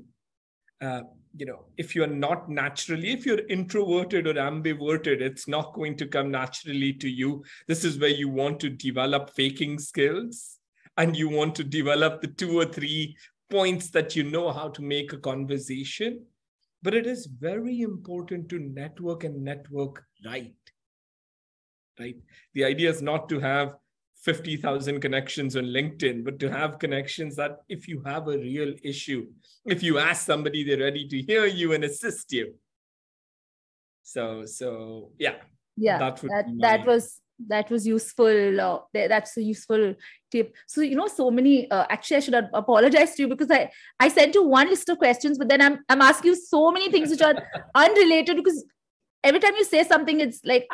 Uh, you know, if you're not naturally, if you're introverted or ambiverted, it's not going to come naturally to you. This is where you want to develop faking skills and you want to develop the two or three points that you know how to make a conversation. But it is very important to network and network right right? The idea is not to have 50,000 connections on LinkedIn, but to have connections that if you have a real issue, if you ask somebody, they're ready to hear you and assist you. So, so yeah. Yeah, that, that, that was that was useful uh, that's a useful tip so you know so many uh, actually i should apologize to you because i i sent you one list of questions but then i'm i'm asking you so many things which are unrelated because every time you say something it's like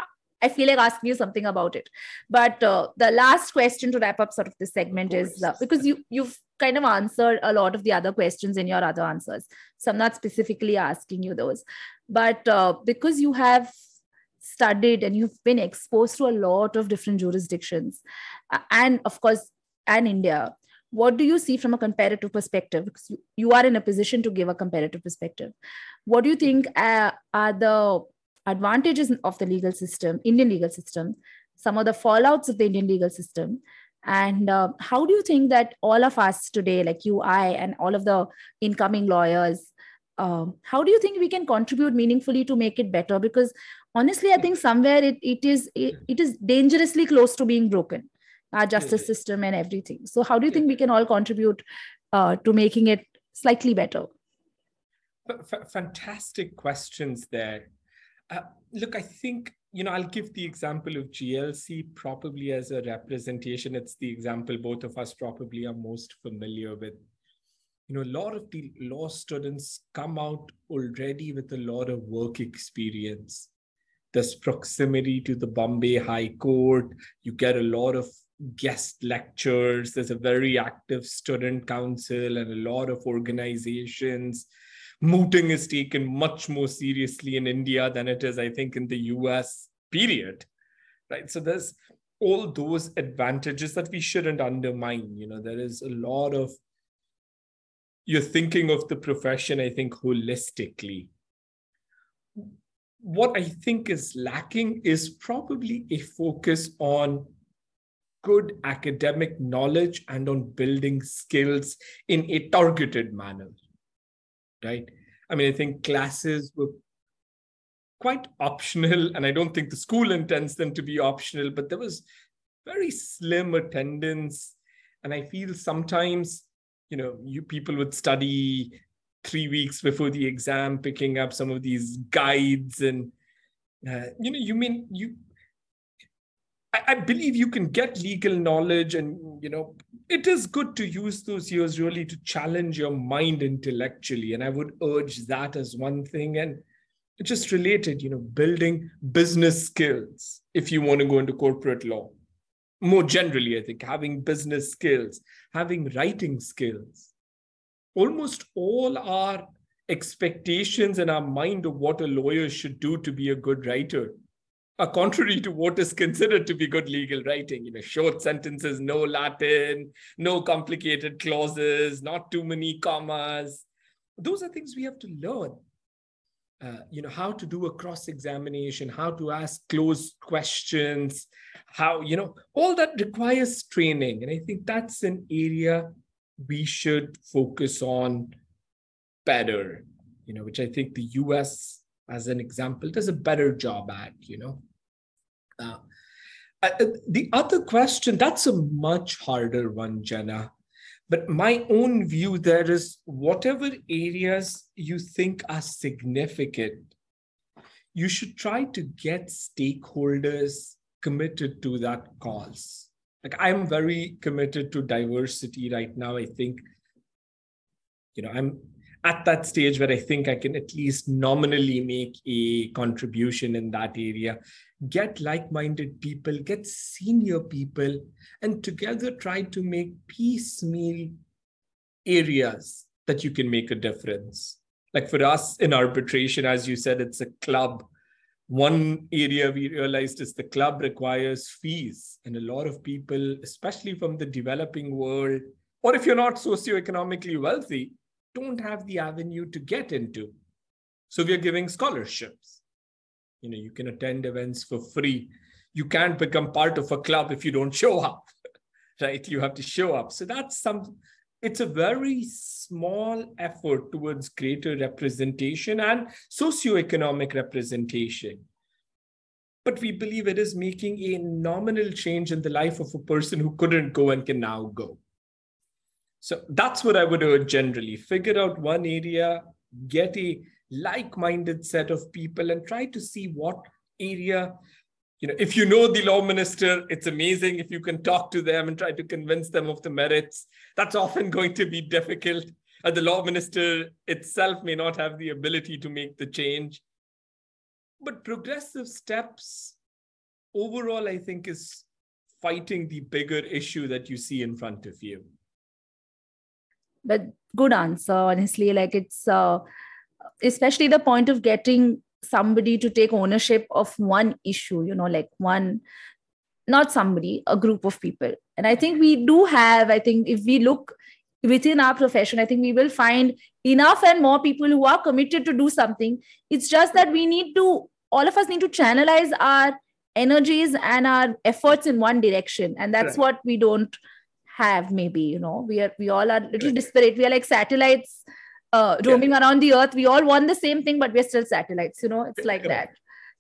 I feel like asking you something about it. But uh, the last question to wrap up sort of this segment is uh, because you you've kind of answered a lot of the other questions in your other answers. So I'm not specifically asking you those, but uh, because you have studied and you've been exposed to a lot of different jurisdictions, uh, and of course, and India. What do you see from a comparative perspective? Because you, are in a position to give a comparative perspective. What do you think uh, are the advantages of the legal system, Indian legal system, some of the fallouts of the Indian legal system, and uh, how do you think that all of us today, like you, I, and all of the incoming lawyers, uh, how do you think we can contribute meaningfully to make it better? Because honestly, I think somewhere it, it is it, it is dangerously close to being broken, our justice system and everything. So how do you think we can all contribute uh, to making it slightly better? F- fantastic questions there. Uh, look, I think, you know, I'll give the example of GLC probably as a representation. It's the example both of us probably are most familiar with. You know, a lot of the law students come out already with a lot of work experience. There's proximity to the Bombay High Court. You get a lot of guest lectures. There's a very active student council and a lot of organizations mooting is taken much more seriously in India than it is, I think, in the US, period. Right. So there's all those advantages that we shouldn't undermine. You know, there is a lot of you're thinking of the profession, I think, holistically. What I think is lacking is probably a focus on good academic knowledge and on building skills in a targeted manner right? I mean, I think classes were quite optional, and I don't think the school intends them to be optional, but there was very slim attendance. And I feel sometimes, you know, you people would study three weeks before the exam, picking up some of these guides and uh, you know, you mean you I, I believe you can get legal knowledge and you know it is good to use those years really to challenge your mind intellectually. And i would urge that as one thing. And just related you know building business skills if you want to go into corporate law more generally i think having business skills having writing skills almost all our expectations in our mind of what a lawyer should do to be a good writer are contrary to what is considered to be good legal writing. You know, short sentences, no Latin, no complicated clauses, not too many commas. Those are things we have to learn. Uh, you know, how to do a cross examination, how to ask closed questions, how, you know, all that requires training. And I think that's an area we should focus on better, you know, which I think the US as an example, does a better job at, you know. Uh, uh, the other question, that's a much harder one, Jenna. But my own view there is whatever areas you think are significant, you should try to get stakeholders committed to that cause. Like I'm very committed to diversity right now. I think you know, I'm at that stage where I think I can at least nominally make a contribution in that area. Get like minded people, get senior people, and together try to make piecemeal areas that you can make a difference. Like for us in arbitration, as you said, it's a club. One area we realized is the club requires fees. And a lot of people, especially from the developing world, or if you're not socioeconomically wealthy, don't have the avenue to get into. So we are giving scholarships. You know, you can attend events for free. You can't become part of a club if you don't show up, right? You have to show up. So that's some, it's a very small effort towards greater representation and socioeconomic representation. But we believe it is making a nominal change in the life of a person who couldn't go and can now go. So that's what I would do generally. Figure out one area, get a like-minded set of people, and try to see what area. You know, if you know the law minister, it's amazing if you can talk to them and try to convince them of the merits. That's often going to be difficult. And the law minister itself may not have the ability to make the change. But progressive steps overall, I think, is fighting the bigger issue that you see in front of you but good answer honestly like it's uh, especially the point of getting somebody to take ownership of one issue you know like one not somebody a group of people. And i think we do have i think if we look within our profession i think we will find enough and more people who are committed to do something. It's just that we need to all of us need to channelize our energies and our efforts in one direction. And that's right. what we don't have maybe you know. We are we all are a little disparate. We are like satellites uh, roaming yeah. around the earth. We all want the same thing but we're still satellites you know. It's like that.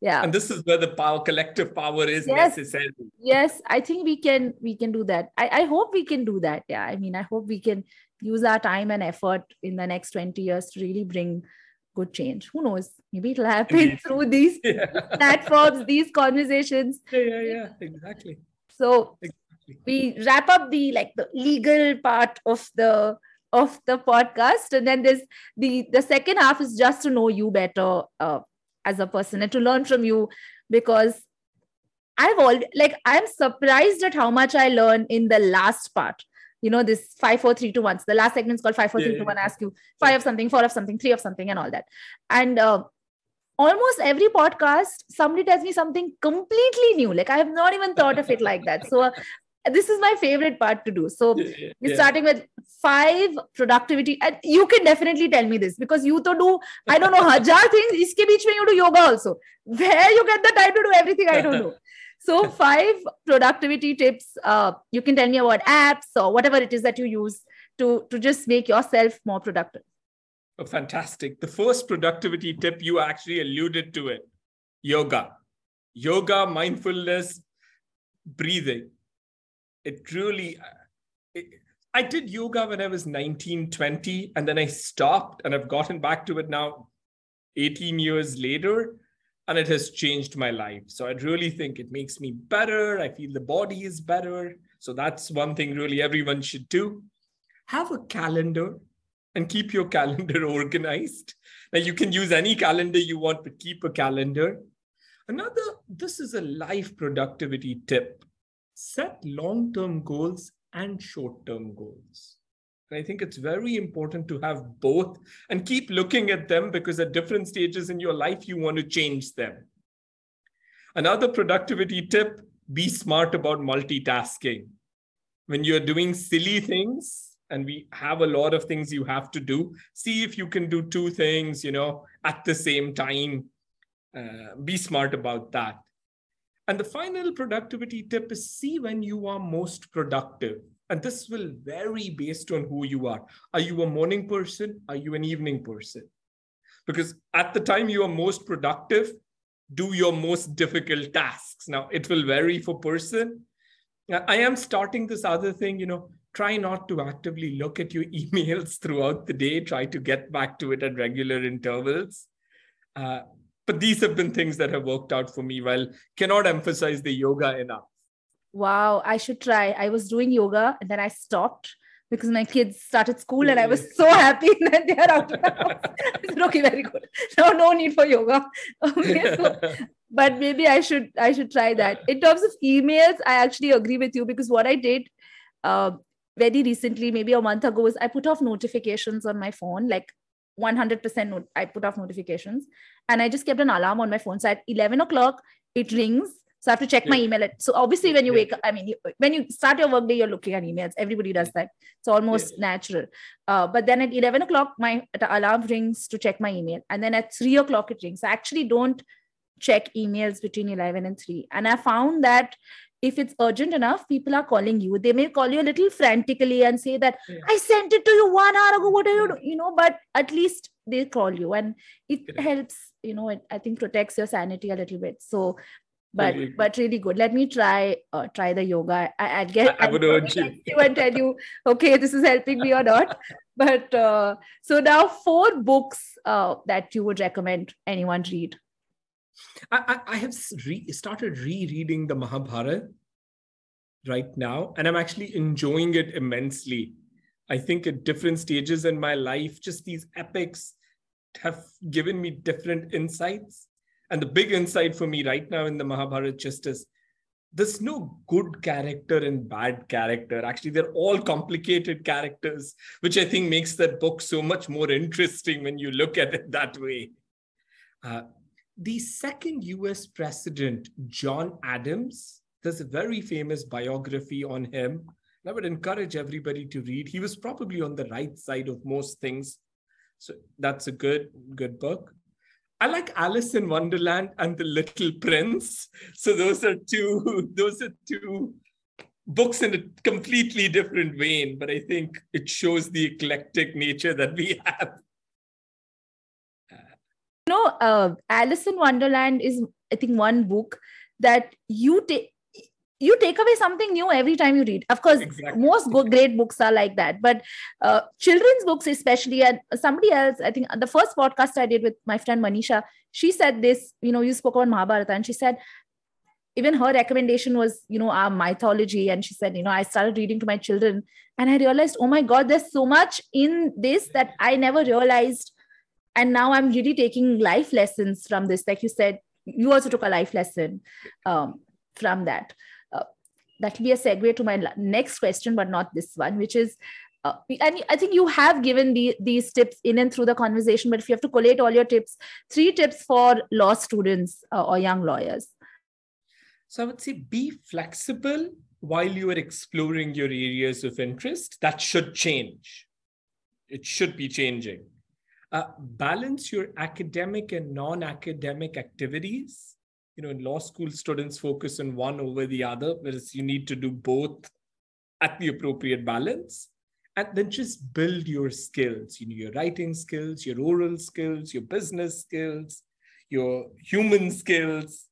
Yeah. And this is where the power collective power is yes. necessary. Yes i think we can we can do that. I, I hope we can do that. Yeah i mean i hope we can use our time and effort in the next 20 years to really bring good change. Who knows? Maybe it'll happen through these yeah. platforms these conversations. Yeah yeah yeah. Exactly. So exactly we wrap up the like the legal part of the of the podcast. And then there's the the second half is just to know you better uh, as a person and to learn from you. Because i've all like i'm surprised at how much i learn in the last part. You know this five four three two one. So the last segment is called 5-4-3-2-1 ask you five of something four of something three of something and all that. And uh, almost every podcast somebody tells me something completely new. Like i have not even thought of it like that. So this is my favorite part to do. So yeah, we're starting with five productivity, and you can definitely tell me this because you to do I don't know hajar things. Iske beech mein you do yoga also. Where you get the time to do everything, I don't know. So five productivity tips. Uh, you can tell me about apps or whatever it is that you use to to just make yourself more productive. Oh, fantastic! The first productivity tip you actually alluded to it: yoga, yoga, mindfulness, breathing it really uh, it, i did yoga when i was 19 20 and then i stopped and i've gotten back to it now 18 years later and it has changed my life. So i really think it makes me better. I feel the body is better. So that's one thing really everyone should do. Have a calendar and keep your calendar organized. Now you can use any calendar you want but keep a calendar. Another this is a life productivity tip set long term goals and short term goals. And I think it's very important to have both and keep looking at them because at different stages in your life, you want to change them. Another productivity tip be smart about multitasking. When you're doing silly things, and we have a lot of things you have to do, see if you can do two things, you know, at the same time. Uh, be smart about that. And the final productivity tip is see when you are most productive. And this will vary based on who you are. Are you a morning person? Are you an evening person? Because at the time you are most productive, do your most difficult tasks. Now, it will vary for person. I am starting this other thing, you know, try not to actively look at your emails throughout the day. Try to get back to it at regular intervals. Uh, but these have been things that have worked out for me well cannot emphasize the yoga enough wow i should try i was doing yoga and then i stopped because my kids started school and I was so happy that they are out of the house. said, okay, very good. No, no need for yoga. Okay, so, but maybe I should I should try that. In terms of emails, I actually agree with you because what I did uh, very recently, maybe a month ago, is I put off notifications on my phone, like 100% not- I put off notifications, and I just kept an alarm on my phone. So at 11 o'clock, it rings so I have to check my email. At, so obviously, when you Yeah. wake up, I mean, you, when you start your workday, you're looking at emails. Everybody does that. It's almost natural. Uh, but then at 11 o'clock, my alarm rings to check my email. And then at 3 o'clock, it rings. I actually don't check emails between 11 and 3. And I found that if it's urgent enough, people are calling you. They may call you a little frantically and say that, Yeah. I sent it to you one hour ago. What are you doing? You know, but at least they call you. And it Correct. helps, you know, it, I think protects your sanity a little bit. So but agree. but really good let me try uh, try the yoga i i'd get I- I would urge you. you and tell you okay this is helping me or not but uh, so now four books uh, that you would recommend anyone read I, I, have re- started rereading the Mahabharata right now, and I'm actually enjoying it immensely. I think at different stages in my life, just these epics have given me different insights. And the big insight for me right now in the Mahabharata just is there's no good character and bad character. Actually, they're all complicated characters, which I think makes that book so much more interesting when you look at it that way. Uh, the second US president, John Adams, there's a very famous biography on him. I would encourage everybody to read. He was probably on the right side of most things. So that's a good, good book. I like Alice in Wonderland and The Little Prince. So those are two, those are two books in a completely different vein, but I think it shows the eclectic nature that we have. Know uh, alice in wonderland is i think one book that you take you take away something new every time you read of course Exactly. most go- great books are like that but uh, children's books especially and somebody else i think the first podcast i did with my friend manisha she said this you know you spoke on mahabharata and she said even her recommendation was you know our mythology and she said you know i started reading to my children and i realized oh my god there's so much in this that i never realized and now i'm really taking life lessons from this like you said you also took a life lesson um, from that uh, that will be a segue to my next question but not this one which is uh, and i think you have given the, these tips in and through the conversation but if you have to collate all your tips three tips for law students uh, or young lawyers So I would say be flexible while you are exploring your areas of interest. That should change. It should be changing. Uh, balance your academic and non academic activities. You know, in law school, students focus on one over the other, whereas you need to do both at the appropriate balance. And then just build your skills, you know, your writing skills, your oral skills, your business skills, your human skills.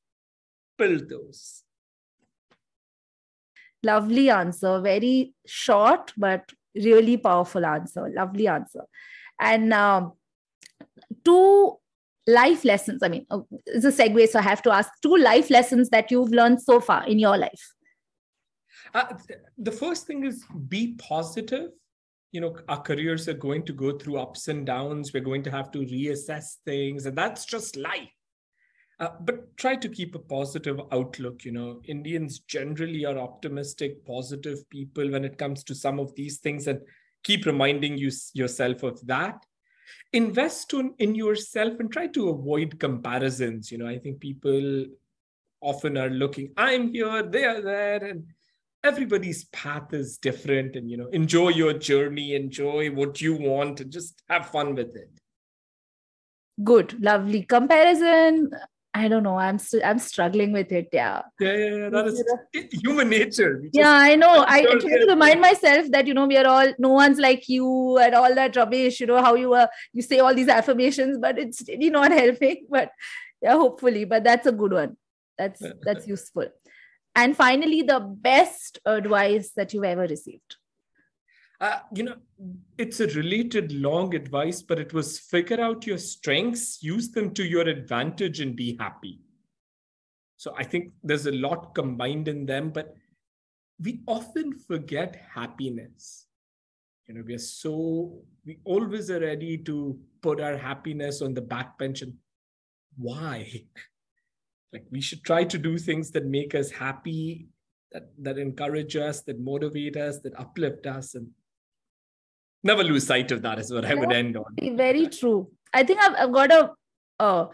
Build those. lovely answer very short but really powerful answer lovely answer and um, two life lessons i mean uh, it's a segue so i have to ask two life lessons that you've learned so far in your life Uh, the first thing is be positive. You know, our careers are going to go through ups and downs. We're going to have to reassess things, and that's just life. Uh, but try to keep a positive outlook. You know, Indians generally are optimistic, positive people when it comes to some of these things, and keep reminding you yourself of that. Invest in, in yourself and try to avoid comparisons. You know, I think people often are looking, I'm here, they are there, and everybody's path is different and you know enjoy your journey enjoy what you want and just have fun with it good lovely comparison i don't know. I'm st- i'm struggling with it yeah. Yeah yeah, yeah. That is human nature. Just- yeah i know. i Sure, try to remind myself that you know we are all no one's like you and all that rubbish you know how you uh, you say all these affirmations but it's really not helping but yeah hopefully but that's a good one. That's that's useful. And finally the best advice that you've ever received uh, you know it's a related long advice but it was figure out your strengths use them to your advantage and be happy. So i think there's a lot combined in them but we often forget happiness. You know we're so we always are ready to put our happiness on the back bench and why? Like we should try to do things that make us happy that that encourage us that motivate us that uplift us and never lose sight of that is what i would end on. Very true. I think i've, I've got a, a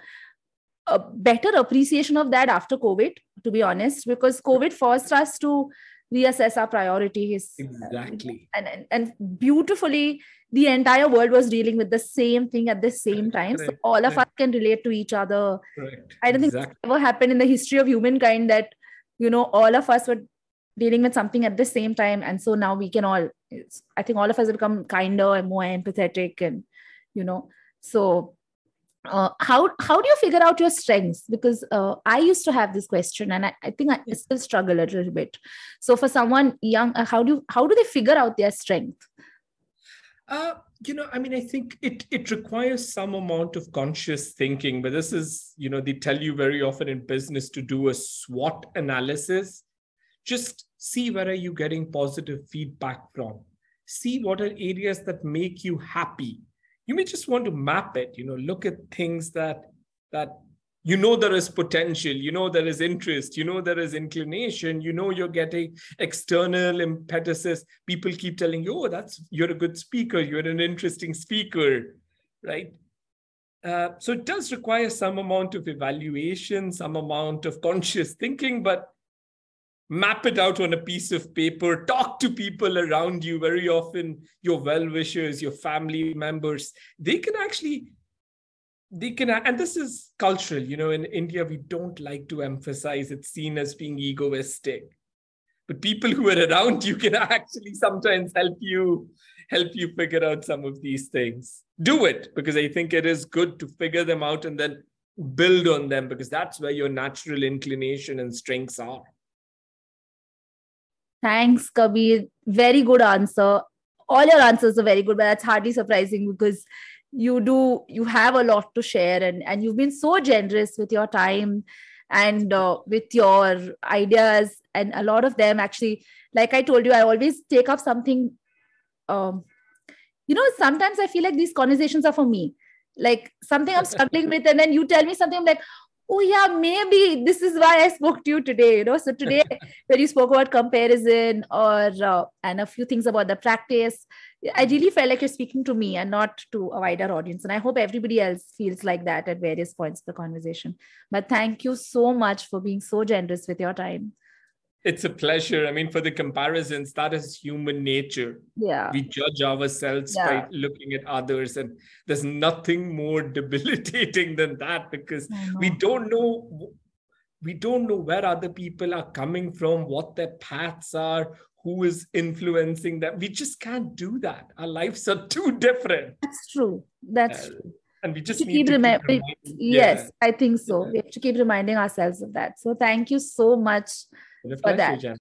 a better appreciation of that after covid to be honest because covid forced us to reassess our priorities exactly. and, and and beautifully the entire world was dealing with the same thing at the same time. So all of us can relate to each other. I don't exactly. think it's ever happened in the history of humankind that you know all of us were dealing with something at the same time. And so now we can all i think all of us have become kinder and more empathetic and you know so uh, how how do you figure out your strengths? Because uh, i used to have this question and i, I think i still struggle a little bit. So for someone young uh, how do how do they figure out their strength? Uh, you know i mean i think it it requires some amount of conscious thinking but this is you know they tell you very often in business to do a swot analysis. Just see where are you getting positive feedback from. See what are areas that make you happy. You may just want to map it you know look at things that that you know there is potential you know there is interest you know there is inclination you know you're getting external impetuses people keep telling you oh that's you're a good speaker you're an interesting speaker right? Uh, so it does require some amount of evaluation some amount of conscious thinking but map it out on a piece of paper talk to people around you very often your well-wishers your family members. They can actually they can and this is cultural. You know in india we don't like to emphasize it's seen as being egoistic. But people who are around you can actually sometimes help you help you figure out some of these things. Do it because i think it is good to figure them out and then build on them because that's where your natural inclination and strengths are Thanks, Kabir. Very good answer. All your answers are very good, but that's hardly surprising because you do you have a lot to share and and you've been so generous with your time and uh, with your ideas and a lot of them actually like i told you i always take up something um you know sometimes i feel like these conversations are for me like something i'm struggling with and then you tell me something I'm like oh yeah maybe this is why i spoke to you today you know. So today when you spoke about comparison or uh, and a few things about the practice i really felt like you're speaking to me and not to a wider audience. And i hope everybody else feels like that at various points of the conversation. But thank you so much for being so generous with your time it's a pleasure. I mean, for the comparisons, that is human nature. Yeah. We judge ourselves yeah. by looking at others, and there's nothing more debilitating than that because we don't know we don't know where other people are coming from, what their paths are, who is influencing them. We just can't do that. Our lives are too different. That's true. That's uh, true. And we just need keep, to keep Yes, yeah. I think so. Yeah. We have to keep reminding ourselves of that. So thank you so much for that.